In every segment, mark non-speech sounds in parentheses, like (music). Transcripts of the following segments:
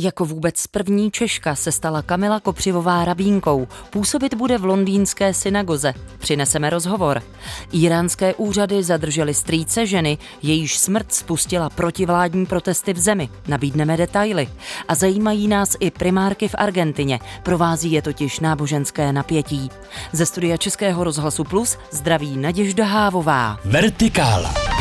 Jako vůbec první Češka se stala Kamila Kopřivová rabínkou. Působit bude v londýnské synagoze. Přineseme rozhovor. Iránské úřady zadržely strýce ženy, jejíž smrt spustila protivládní protesty v zemi. Nabídneme detaily. A zajímají nás i primárky v Argentině. Provází je totiž náboženské napětí. Ze studia Českého rozhlasu Plus zdraví Naděžda Hávová. Vertikála.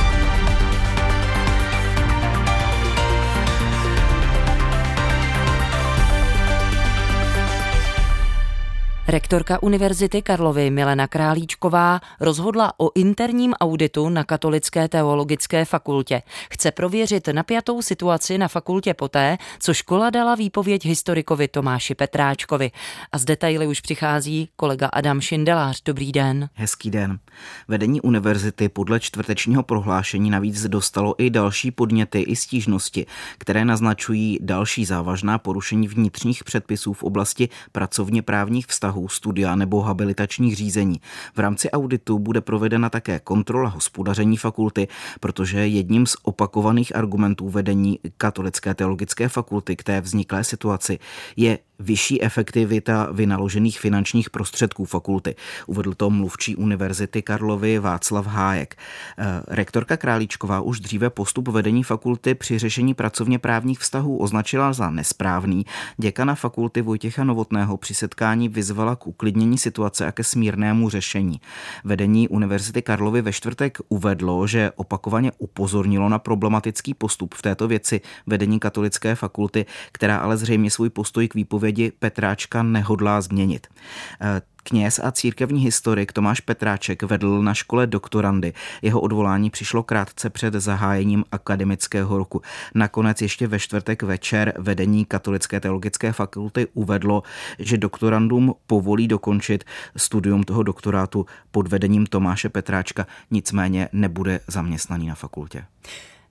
Rektorka Univerzity Karlovy Milena Králíčková rozhodla o interním auditu na Katolické teologické fakultě. Chce prověřit napjatou situaci na fakultě poté, co škola dala výpověď historikovi Tomáši Petráčkovi. A z detaily už přichází kolega Adam Šindelář. Dobrý den. Hezký den. Vedení univerzity podle čtvrtečního prohlášení navíc dostalo i další podněty i stížnosti, které naznačují další závažná porušení vnitřních předpisů v oblasti pracovně právních vztahů rozsahu studia nebo habilitačních řízení. V rámci auditu bude provedena také kontrola hospodaření fakulty, protože jedním z opakovaných argumentů vedení Katolické teologické fakulty k té vzniklé situaci je vyšší efektivita vynaložených finančních prostředků fakulty. Uvedl to mluvčí Univerzity Karlovy Václav Hájek. Eh, rektorka Králíčková už dříve postup vedení fakulty při řešení pracovně právních vztahů označila za nesprávný. Děkana fakulty Vojtěcha Novotného při setkání vyzvala k uklidnění situace a ke smírnému řešení. Vedení Univerzity Karlovy ve čtvrtek uvedlo, že opakovaně upozornilo na problematický postup v této věci vedení katolické fakulty, která ale zřejmě svůj postoj k výpovědi výpovědi Petráčka nehodlá změnit. Eh, kněz a církevní historik Tomáš Petráček vedl na škole doktorandy. Jeho odvolání přišlo krátce před zahájením akademického roku. Nakonec ještě ve čtvrtek večer vedení Katolické teologické fakulty uvedlo, že doktorandům povolí dokončit studium toho doktorátu pod vedením Tomáše Petráčka, nicméně nebude zaměstnaný na fakultě.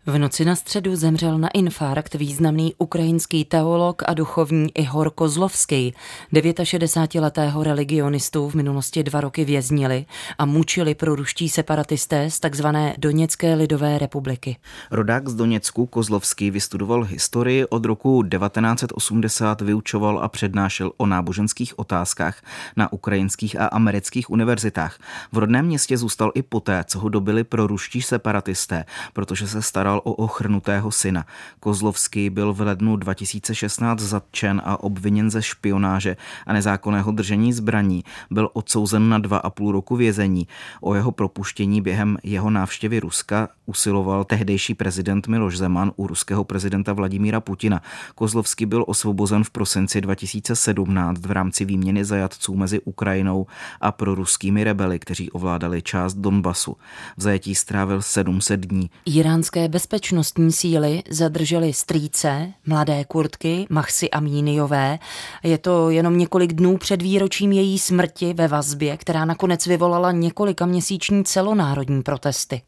V noci na středu zemřel na infarkt významný ukrajinský teolog a duchovní Ihor Kozlovský. 69-letého religionistu v minulosti dva roky věznili a mučili pro ruští separatisté z takzvané Doněcké lidové republiky. Rodák z Doněcku Kozlovský vystudoval historii od roku 1980, vyučoval a přednášel o náboženských otázkách na ukrajinských a amerických univerzitách. V rodném městě zůstal i poté, co ho dobili pro ruští separatisté, protože se staral staral o ochrnutého syna. Kozlovský byl v lednu 2016 zatčen a obviněn ze špionáže a nezákonného držení zbraní. Byl odsouzen na dva a půl roku vězení. O jeho propuštění během jeho návštěvy Ruska usiloval tehdejší prezident Miloš Zeman u ruského prezidenta Vladimíra Putina. Kozlovský byl osvobozen v prosinci 2017 v rámci výměny zajatců mezi Ukrajinou a proruskými rebeli, kteří ovládali část Donbasu. V zajetí strávil 700 dní. Iránské bez bezpečnostní síly zadržely strýce, mladé kurtky, Machsy Amíniové. Je to jenom několik dnů před výročím její smrti ve vazbě, která nakonec vyvolala několika měsíční celonárodní protesty.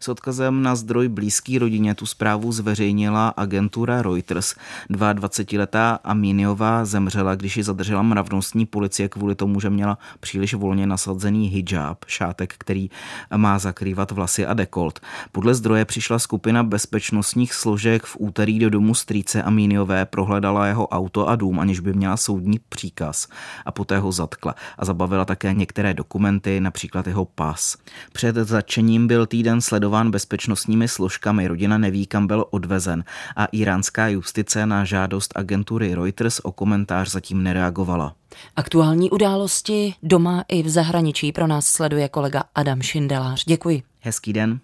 S odkazem na zdroj blízký rodině tu zprávu zveřejnila agentura Reuters. 22-letá Aminiová zemřela, když ji zadržela mravnostní policie kvůli tomu, že měla příliš volně nasazený hijab, šátek, který má zakrývat vlasy a dekolt. Podle zdroje přišla skupina bezpečnostních složek v úterý do domu strýce Amíniové, prohledala jeho auto a dům, aniž by měla soudní příkaz a poté ho zatkla a zabavila také některé dokumenty, například jeho pas. Před začením byl týden sledován bezpečnostními složkami, rodina neví, kam byl odvezen a iránská justice na žádost agentury Reuters o komentář zatím nereagovala. Aktuální události doma i v zahraničí pro nás sleduje kolega Adam Šindelář. Děkuji. Hezký den.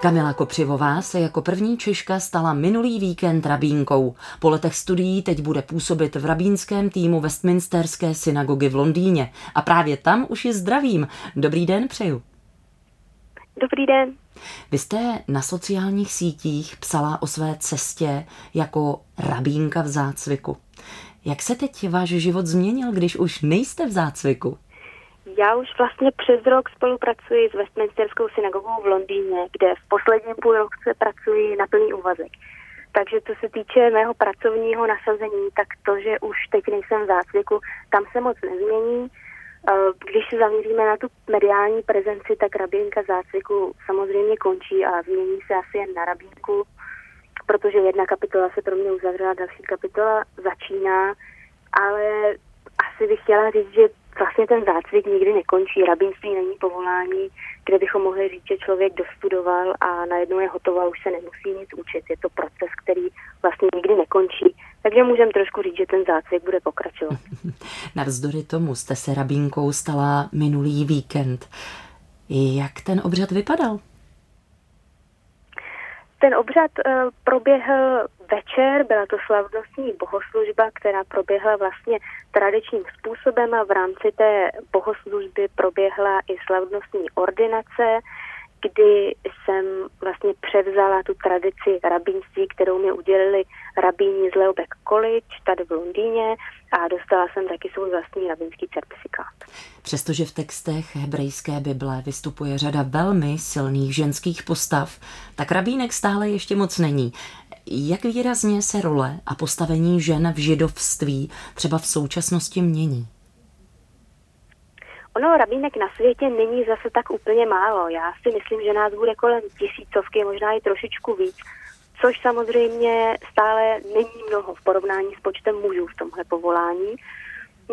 Kamila Kopřivová se jako první Češka stala minulý víkend rabínkou. Po letech studií teď bude působit v rabínském týmu Westminsterské synagogy v Londýně. A právě tam už je zdravím. Dobrý den přeju. Dobrý den. Vy jste na sociálních sítích psala o své cestě jako rabínka v zácviku. Jak se teď váš život změnil, když už nejste v zácviku? Já už vlastně přes rok spolupracuji s Westminsterskou synagogou v Londýně, kde v posledním půl roce pracuji na plný úvazek. Takže co se týče mého pracovního nasazení, tak to, že už teď nejsem v zácviku, tam se moc nezmění. Eh, když se zaměříme na tu mediální prezenci, tak rabínka zácviku samozřejmě končí a změní se asi jen na rabínku. protože jedna kapitola se pro mě uzavřela, další kapitola začíná, ale asi bych chtěla říct, že vlastně ten zácvik nikdy nekončí. Rabínství není povolání, kde bychom mohli říct, že člověk dostudoval a najednou je hotovo a už se nemusí nic učit. Je to proces, který vlastně nikdy nekončí. Takže můžeme trošku říct, že ten zácvik bude pokračovat. (laughs) Navzdory tomu jste se rabínkou stala minulý víkend. Jak ten obřad vypadal? Ten obřad uh, proběhl večer, byla to slavnostní bohoslužba, která proběhla vlastně tradičním způsobem a v rámci té bohoslužby proběhla i slavnostní ordinace, kdy jsem vlastně převzala tu tradici rabínství, kterou mi udělili rabíni z Leobeck College tady v Londýně a dostala jsem taky svůj vlastní rabínský certifikát. Přestože v textech hebrejské Bible vystupuje řada velmi silných ženských postav, tak rabínek stále ještě moc není. Jak výrazně se role a postavení žen v židovství třeba v současnosti mění? Ono rabínek na světě není zase tak úplně málo. Já si myslím, že nás bude kolem tisícovky, možná i trošičku víc, což samozřejmě stále není mnoho v porovnání s počtem mužů v tomhle povolání.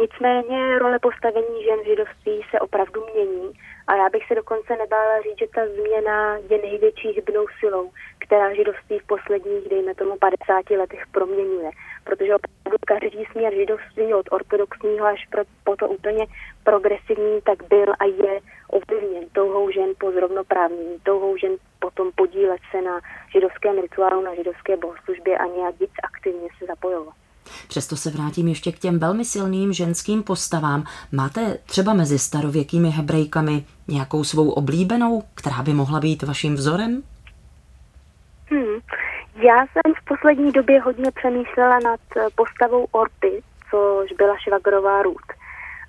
Nicméně role postavení žen v židovství se opravdu mění a já bych se dokonce nebála říct, že ta změna je největší hybnou silou, která židovství v posledních, dejme tomu, 50 letech proměňuje. Protože opravdu každý směr židovství od ortodoxního až pro, po to úplně progresivní, tak byl a je ovlivněn touhou žen po zrovnoprávnění, touhou žen potom podílet se na židovském rituálu, na židovské bohoslužbě a nějak víc aktivně se zapojovat. Přesto se vrátím ještě k těm velmi silným ženským postavám. Máte třeba mezi starověkými hebrejkami nějakou svou oblíbenou, která by mohla být vaším vzorem? Hmm. Já jsem v poslední době hodně přemýšlela nad postavou Orty, což byla švagrová Ruth.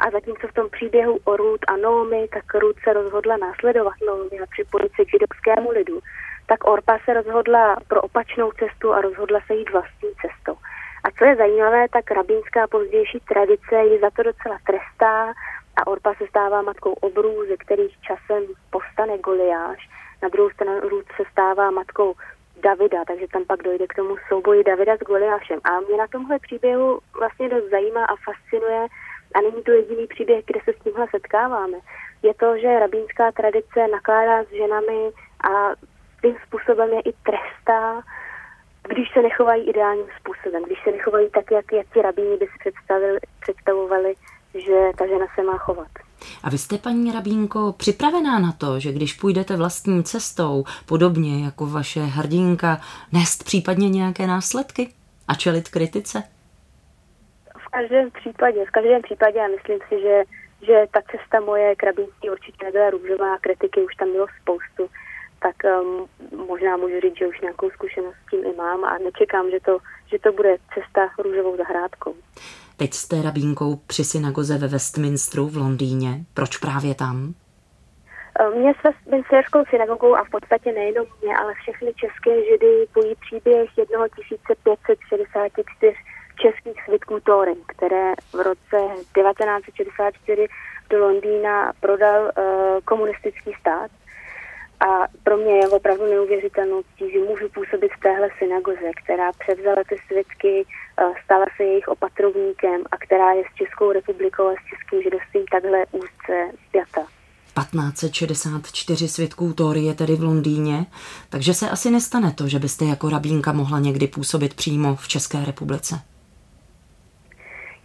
A zatímco v tom příběhu o Ruth a Noomi, tak Ruth se rozhodla následovat Noomi a připojit se k židovskému lidu, tak Orpa se rozhodla pro opačnou cestu a rozhodla se jít vlastní cestou. A co je zajímavé, tak rabínská pozdější tradice ji za to docela trestá a Orpa se stává matkou obrů, ze kterých časem postane Goliáš. Na druhou stranu Ruth se stává matkou Davida, takže tam pak dojde k tomu souboji Davida s Goliášem. A mě na tomhle příběhu vlastně dost zajímá a fascinuje, a není to jediný příběh, kde se s tímhle setkáváme. Je to, že rabínská tradice nakládá s ženami a tím způsobem je i trestá, když se nechovají ideálním způsobem, když se nechovají tak, jak, jak ti rabíni by si představovali, že ta žena se má chovat. A vy jste, paní Rabínko, připravená na to, že když půjdete vlastní cestou, podobně jako vaše hrdinka, nést případně nějaké následky a čelit kritice? V každém případě, v každém případě a myslím si, že, že ta cesta moje k rabínství určitě nebyla růžová, kritiky už tam bylo spoustu tak um, možná můžu říct, že už nějakou zkušenost s tím i mám a nečekám, že to, že to bude cesta růžovou zahrádkou. Teď jste rabínkou při synagoze ve Westminsteru v Londýně. Proč právě tam? Um, mě s Westminsterskou synagogou a v podstatě nejenom mě, ale všechny české židy pojí příběh 1564 českých svitků Tóry, které v roce 1964 do Londýna prodal uh, komunistický stát a pro mě je opravdu neuvěřitelnou ctí, že můžu působit v téhle synagoze, která převzala ty svědky, eh, stala se jejich opatrovníkem a která je s Českou republikou a s českým židovstvím takhle úzce zpěta. 1564 svědků Tóry je tedy v Londýně, takže se asi nestane to, že byste jako rabínka mohla někdy působit přímo v České republice.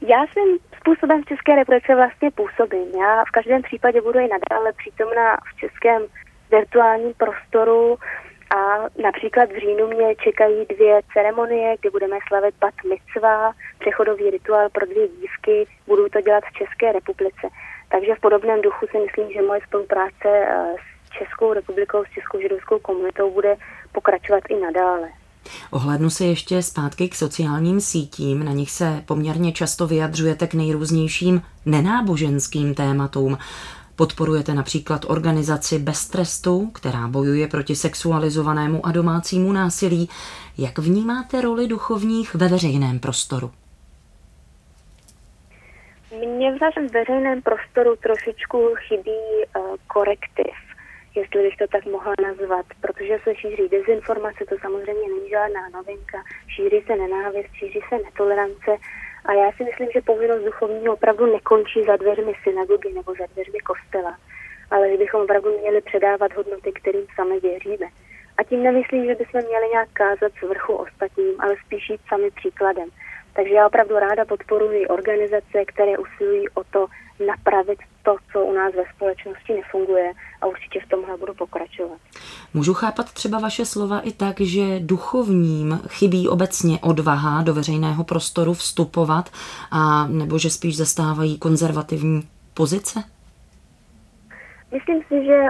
Já jsem způsobem v České republice vlastně působím. Já v každém případě budu i nadále přítomna v českém virtuálním prostoru a například v říjnu mě čekají dvě ceremonie, kdy budeme slavit bat mitzvah, přechodový rituál pro dvě dívky, budu to dělat v České republice. Takže v podobném duchu si myslím, že moje spolupráce eh, s Českou republikou, s Českou židovskou komunitou bude pokračovat i nadále. Ohlednu se ještě zpátky k sociálním sítím, na nich se poměrně často vyjadřujete k nejrůznějším nenáboženským tématům. Podporujete například organizaci Bez trestu, která bojuje proti sexualizovanému a domácímu násilí. Jak vnímáte roli duchovních ve veřejném prostoru? Mně v našem veřejném prostoru trošičku chybí uh, korektiv. jestli bych to tak mohla nazvat, protože se šíří dezinformace, to samozřejmě není žádná novinka, šíří se nenávist, šíří se netolerance a já si myslím, že povinnost duchovního opravdu nekončí za dveřmi synagogy nebo za dveřmi kostela, ale že bychom opravdu měli předávat hodnoty, kterým sami věříme. A tím nemyslím, že bychom měli nějak kázat z vrchu ostatním, ale spíš jít sami příkladem. Takže já opravdu ráda podporuji organizace, které usilují o to napravit to, co u nás ve společnosti nefunguje a určitě v tomhle budu pokračovat. Můžu chápat třeba vaše slova i tak, že duchovním chybí obecně odvaha do veřejného prostoru vstupovat a nebo že spíš zastávají konzervativní pozice? Myslím si, že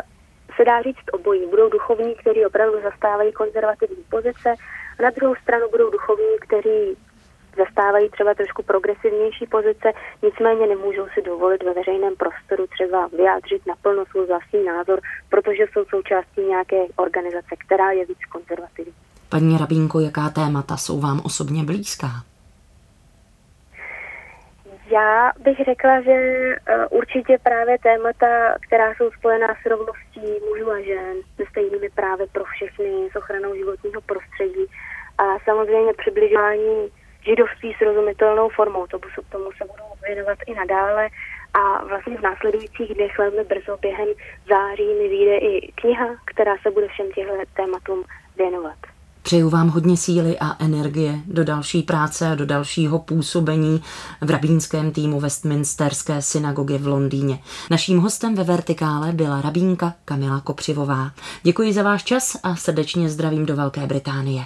se dá říct obojí. Budou duchovní, kteří opravdu zastávají konzervativní pozice a na druhou stranu budou duchovní, kteří zastávají třeba trošku progresivnější pozice, nicméně nemůžou si dovolit ve veřejném prostoru třeba vyjádřit naplno svůj vlastní názor, protože jsou součástí nějaké organizace, která je víc konzervativní. Paní Rabínko, jaká témata jsou vám osobně blízká? Já bych řekla, že eh, určitě právě témata, která jsou spojená s rovností mužů a žen, se stejnými právy pro všechny, s ochranou životního prostředí a samozřejmě přibližování židovství srozumitelnou formou. To, tomu se budou věnovat i nadále a vlastně v následujících dnech velmi brzo během září mi vyjde i kniha, která se bude všem těchto tématům věnovat. Přeju vám hodně síly a energie do další práce a do dalšího působení v rabínském týmu Westminsterské synagogy v Londýně. Naším hostem ve Vertikále byla rabínka Kamila Kopřivová. Děkuji za váš čas a srdečně zdravím do Velké Británie.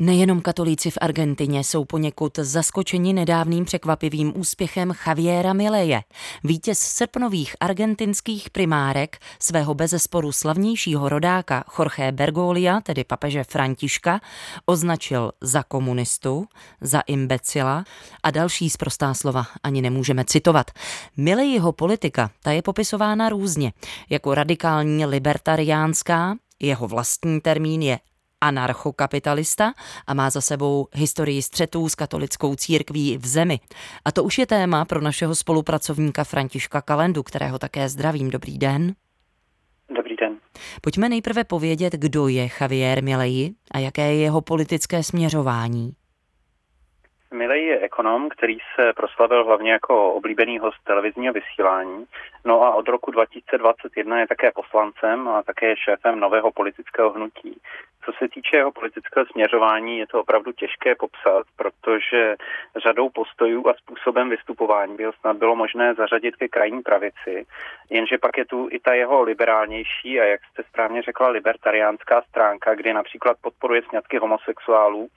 Nejenom katolíci v Argentině jsou poněkud zaskočeni nedávným překvapivým úspěchem Javiera Mileje. Vítěz srpnových argentinských primárek svého bezesporu slavnějšího rodáka Jorge Bergolia, tedy papeže Františka, označil za komunistu, za imbecila a další zprostá slova ani nemůžeme citovat. Milejiho politika, ta je popisována různě, jako radikální libertariánská, jeho vlastní termín je anarchokapitalista a má za sebou historii střetů s katolickou církví v zemi. A to už je téma pro našeho spolupracovníka Františka Kalendu, kterého také zdravím. Dobrý den. Dobrý den. Pojďme nejprve povědět, kdo je Javier Milei a jaké je jeho politické směřování. Milej je ekonom, který se proslavil hlavně jako oblíbený host televizního vysílání. No a od roku 2021 je také poslancem a také šéfem nového politického hnutí. Co se týče jeho politického směřování, je to opravdu těžké popsat, protože řadou postojů a způsobem vystupování by ho snad bylo možné zařadit ke krajní pravici, jenže pak je tu i ta jeho liberálnější a jak jste správně řekla, libertariánská stránka, kdy například podporuje sňatky homosexuálů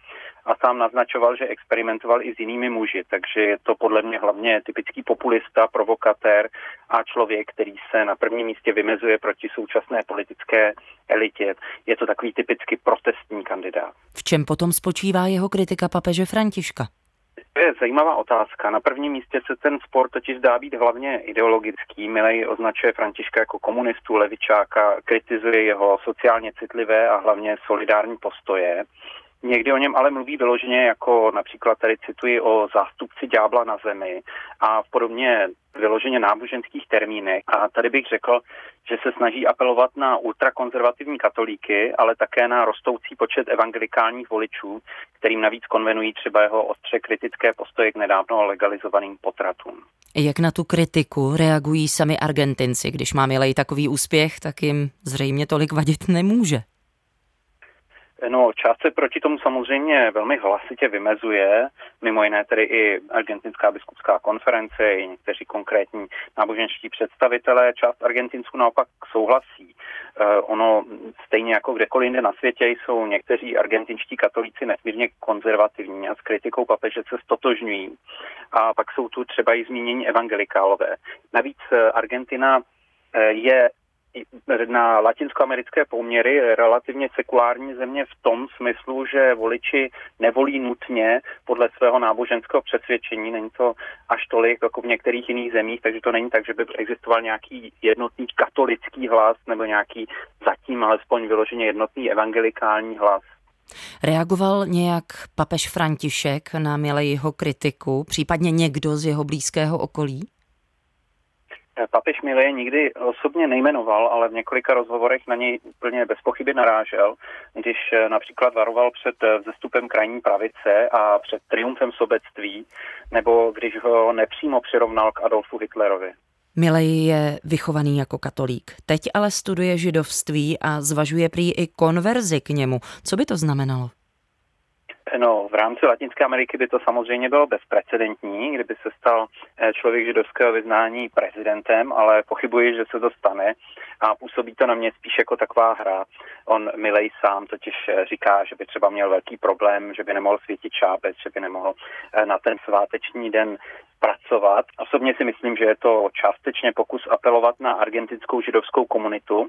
a sám naznačoval, že experimentoval i s jinými muži, takže je to podle mě hlavně typický populista, provokatér a člověk, který se na prvním místě vymezuje proti současné politické elitě. Je to takový typicky protestní kandidát. V čem potom spočívá jeho kritika papeže Františka? To je zajímavá otázka. Na prvním místě se ten sport totiž zdá být hlavně ideologický. Milej označuje Františka jako komunistu, levičáka, kritizuje jeho sociálně citlivé a hlavně solidární postoje. Někdy o něm ale mluví vyloženě jako například tady cituji o zástupci ďábla na zemi a podobně vyloženě náboženských termínech. A tady bych řekl, že se snaží apelovat na ultrakonzervativní katolíky, ale také na rostoucí počet evangelikálních voličů, kterým navíc konvenují třeba jeho ostře kritické postoje k nedávno legalizovaným potratům. Jak na tu kritiku reagují sami Argentinci? Když má Milej takový úspěch, tak jim zřejmě tolik vadit nemůže. No, část se proti tomu samozřejmě velmi hlasitě vymezuje, mimo jiné tedy i Argentinská biskupská konference, i někteří konkrétní náboženští představitelé. Část Argentinců naopak souhlasí. Eh, ono stejně jako kdekoliv jinde na světě jsou někteří argentinští katolíci nesmírně konzervativní a s kritikou papeže se stotožňují. A pak jsou tu třeba i zmínění evangelikálové. Navíc eh, Argentina eh, je na latinskoamerické poměry relativně sekulární země v tom smyslu, že voliči nevolí nutně podle svého náboženského přesvědčení. Není to až tolik jako v některých jiných zemích, takže to není tak, že by existoval nějaký jednotný katolický hlas nebo nějaký zatím alespoň vyloženě jednotný evangelikální hlas. Reagoval nějak papež František na jeho kritiku, případně někdo z jeho blízkého okolí? Papež Milie nikdy osobně nejmenoval, ale v několika rozhovorech na něj úplně bez pochyby narážel, když eh, například varoval před eh, vzestupem krajní pravice a před triumfem sobectví, nebo když ho nepřímo přirovnal k Adolfu Hitlerovi. Milej je vychovaný jako katolík. Teď ale studuje židovství a zvažuje prý i konverzi k němu. Co by to znamenalo? No, v rámci Latinské Ameriky by to samozřejmě bylo bezprecedentní, kdyby se stal eh, člověk židovského vyznání prezidentem, ale pochybuji, že se to stane a působí to na mě spíš jako taková hra. On Milej sám totiž eh, říká, že by třeba měl velký problém, že by nemohl svítit šábec, že by nemohl eh, na ten sváteční den pracovat. Osobně si myslím, že je to částečně pokus apelovat na argentinskou židovskou komunitu,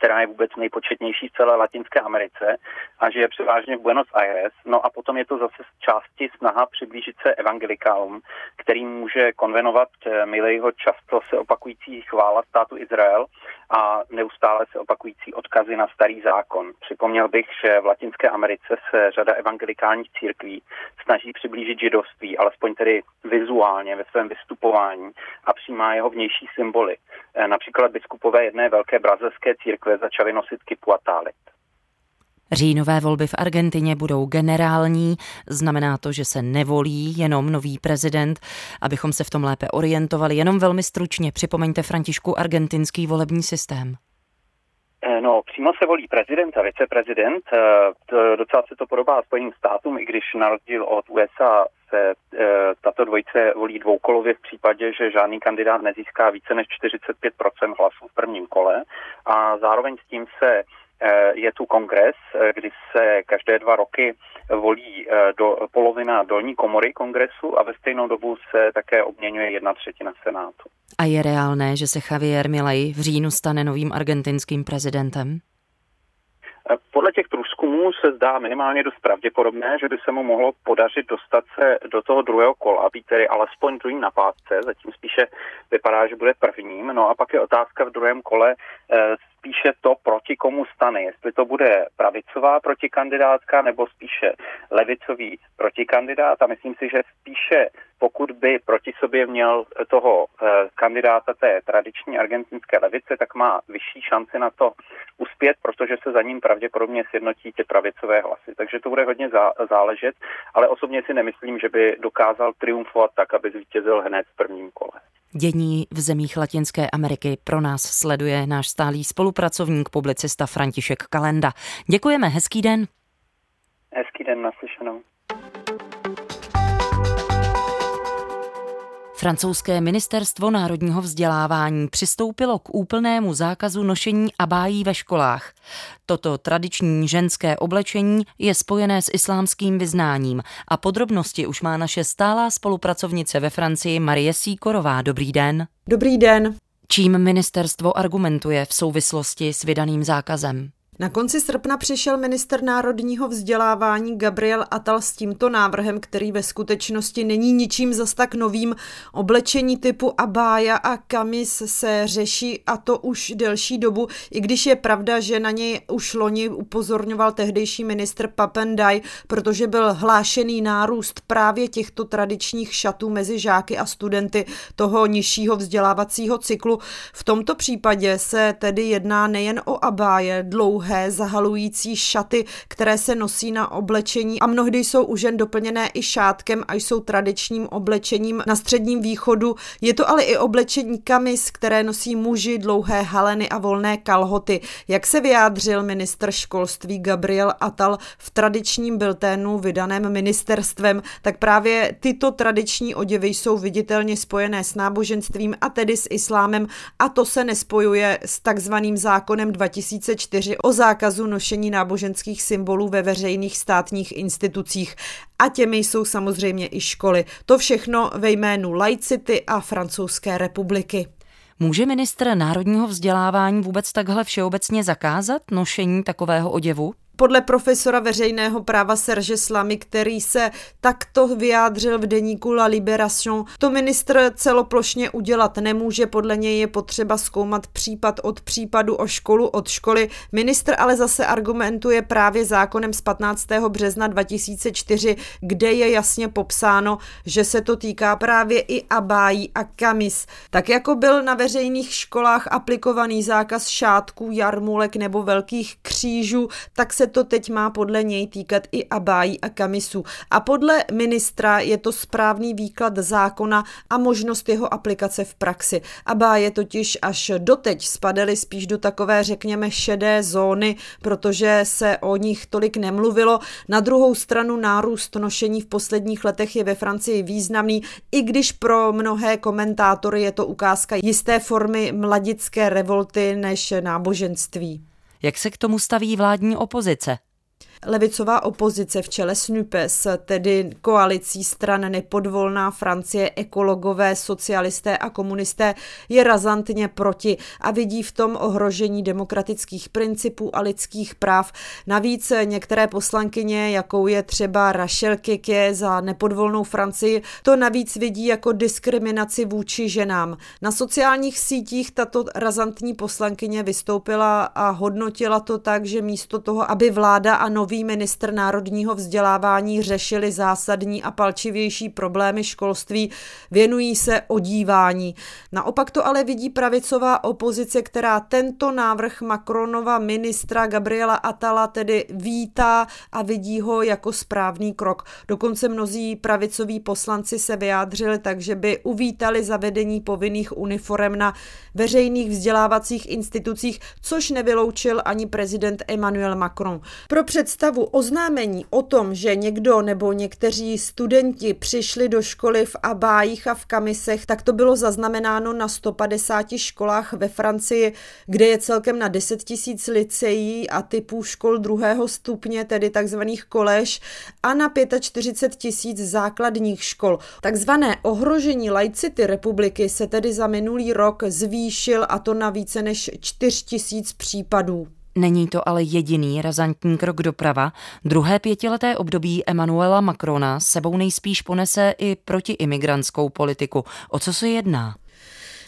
která je vůbec nejpočetnější v celé Latinské Americe a že je převážně v Buenos Aires. No a potom je to zase z části snaha přiblížit se evangelikálům, který může konvenovat eh, Milejho často se opakující chvála státu Izrael a neustále se opakující odkazy na starý zákon. Připomněl bych, že v Latinské Americe se řada evangelikálních církví snaží přiblížit židovství, alespoň tedy vizuálně ve svém vystupování a přijímá jeho vnější symboly. Eh, například biskupové jedné velké brazilské církve začaly nosit kipu a tálit. Říjnové volby v Argentině budou generální, znamená to, že se nevolí jenom nový prezident. Abychom se v tom lépe orientovali, jenom velmi stručně připomeňte Františku argentinský volební systém. Eh, no, přímo se volí prezident a viceprezident. Eh, docela se to podobá Spojeným státům, i když na rozdíl od USA se eh, tato dvojice volí dvoukolově v případě, že žádný kandidát nezíská více než 45% hlasů v prvním kole. A zároveň s tím se je tu kongres, eh, kdy se každé dva roky volí eh, do, polovina dolní komory kongresu a ve stejnou dobu se také obměňuje jedna třetina senátu. A je reálné, že se Javier Milei v říjnu stane novým argentinským prezidentem? Podle těch průzkumů se zdá minimálně dost pravděpodobné, že by se mu mohlo podařit dostat se do toho druhého kola, být tedy alespoň druhým na pátce, zatím spíše vypadá, že bude prvním. No a pak je otázka v druhém kole spíše to, proti komu stane. Jestli to bude pravicová protikandidátka nebo spíše levicový protikandidát. A myslím si, že spíše pokud by proti sobě měl toho eh, kandidáta té tradiční argentinské levice, tak má vyšší šanci na to uspět, protože se za ním pravděpodobně sjednotí ty pravicové hlasy. Takže to bude hodně záležet, ale osobně si nemyslím, že by dokázal triumfovat tak, aby zvítězil hned v prvním kole. Dění v zemích Latinské Ameriky pro nás sleduje náš stálý spolupracovník, publicista František Kalenda. Děkujeme, hezký den. Hezký den, naslyšenou. Francouzské ministerstvo národního vzdělávání přistoupilo k úplnému zákazu nošení abájí ve školách. Toto tradiční ženské oblečení je spojené s islámským vyznáním a podrobnosti už má naše stálá spolupracovnice ve Francii Marie Síkorová. Dobrý den. Dobrý den. Čím ministerstvo argumentuje v souvislosti s vydaným zákazem? Na konci srpna přišel minister národního vzdělávání Gabriel Atal s tímto návrhem, který ve skutečnosti není ničím zas tak novým. Oblečení typu abája a kamis se řeší a to už delší dobu, i když je pravda, že na něj už loni upozorňoval tehdejší ministr Papendaj, protože byl hlášený nárůst právě těchto tradičních šatů mezi žáky a studenty toho nižšího vzdělávacího cyklu. V tomto případě se tedy jedná nejen o abáje, dlouhé dlouhé zahalující šaty, které se nosí na oblečení a mnohdy jsou u žen doplněné i šátkem a jsou tradičním oblečením na středním východu. Je to ale i oblečení kamis, které nosí muži, dlouhé haleny a volné kalhoty. Jak se vyjádřil ministr školství Gabriel Atal v tradičním bilténu vydaném ministerstvem, tak právě tyto tradiční oděvy jsou viditelně spojené s náboženstvím a tedy s islámem a to se nespojuje s takzvaným zákonem 2004 o zákazu nošení náboženských symbolů ve veřejných státních institucích a těmi jsou samozřejmě i školy. To všechno ve jménu laicity a francouzské republiky. Může ministr národního vzdělávání vůbec takhle všeobecně zakázat nošení takového oděvu? Podle profesora veřejného práva Serge Slamy, který se takto vyjádřil v deníku La Libération, to ministr celoplošně udělat nemůže, podle něj je potřeba zkoumat případ od případu o školu od školy. Ministr ale zase argumentuje právě zákonem z 15. března 2004, kde je jasně popsáno, že se to týká právě i abájí a kamis. Tak jako byl na veřejných školách aplikovaný zákaz šátků, jarmulek nebo velkých křížů, tak se to teď má podle něj týkat i abájí a kamisu. A podle ministra je to správný výklad zákona a možnost jeho aplikace v praxi. Abáje totiž až doteď spadaly spíš do takové, řekněme, šedé zóny, protože se o nich tolik nemluvilo. Na druhou stranu nárůst nošení v posledních letech je ve Francii významný, i když pro mnohé komentátory je to ukázka jisté formy mladické revolty než náboženství. Jak se k tomu staví vládní opozice? Levicová opozice v čele SNUPES, tedy koalicí stran Nepodvolná Francie, ekologové, socialisté a komunisté, je razantně proti a vidí v tom ohrožení demokratických principů a lidských práv. Navíc některé poslankyně, jakou je třeba Rachel Keke za Nepodvolnou Francii, to navíc vidí jako diskriminaci vůči ženám. Na sociálních sítích tato razantní poslankyně vystoupila a hodnotila to tak, že místo toho, aby vláda a nový nový ministr národního vzdělávání řešili zásadní a palčivější problémy školství, věnují se odívání. Naopak to ale vidí pravicová opozice, která tento návrh Macronova ministra Gabriela Atala tedy vítá a vidí ho jako správný krok. Dokonce mnozí pravicoví poslanci se vyjádřili tak, že by uvítali zavedení povinných uniform na veřejných vzdělávacích institucích, což nevyloučil ani prezident Emmanuel Macron. Pro představu představu oznámení o tom, že někdo nebo někteří studenti přišli do školy v abájích a v kamisech, tak to bylo zaznamenáno na 150 školách ve Francii, kde je celkem na 10 tisíc liceí a typů škol druhého stupně, tedy takzvaných kolež, a na 45 tisíc základních škol. Takzvané ohrožení laicity republiky se tedy za minulý rok zvýšil a to na více než 4 tisíc případů. Není to ale jediný razantní krok doprava. Druhé pětileté období Emanuela Macrona sebou nejspíš ponese i protiimigrantskou politiku. O co se jedná?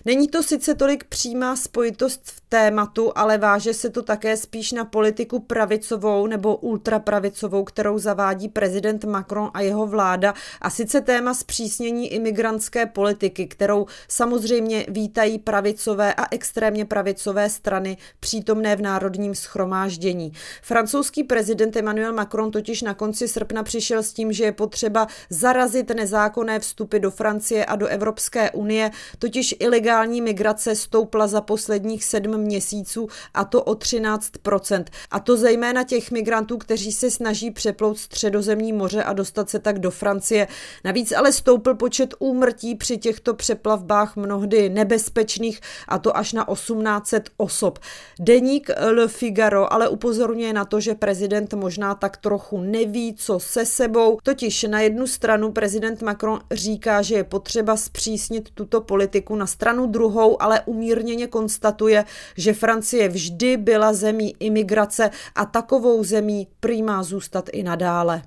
Není to sice tolik přímá spojitost v tématu, ale váže se to také spíš na politiku pravicovou nebo ultrapravicovou, kterou zavádí prezident Macron a jeho vláda. A sice téma zpřísnění imigrantské politiky, kterou samozřejmě vítají pravicové a extrémně pravicové strany přítomné v národním schromáždění. Francouzský prezident Emmanuel Macron totiž na konci srpna přišel s tím, že je potřeba zarazit nezákonné vstupy do Francie a do Evropské unie, totiž ilegální migrace stoupla za posledních sedm měsíců a to o 13%. A to zejména těch migrantů, kteří se snaží přeplout středozemní moře a dostat se tak do Francie. Navíc ale stoupl počet úmrtí při těchto přeplavbách mnohdy nebezpečných a to až na 1800 osob. Deník Le Figaro ale upozorňuje na to, že prezident možná tak trochu neví, co se sebou. Totiž na jednu stranu prezident Macron říká, že je potřeba zpřísnit tuto politiku na stranu druhou ale umírněně konstatuje, že Francie vždy byla zemí imigrace a takovou zemí prý má zůstat i nadále.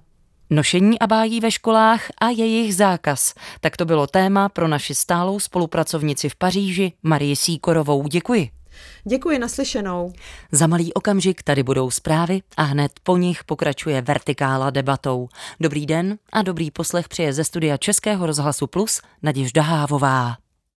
Nošení abájí ve školách a jejich zákaz. Tak to bylo téma pro naši stálou spolupracovnici v Paříži Marii Síkorovou. Děkuji. Děkuji naslyšenou. Za malý okamžik tady budou zprávy a hned po nich pokračuje vertikála debatou. Dobrý den a dobrý poslech přeje ze studia Českého rozhlasu Plus Naděžda Hávová.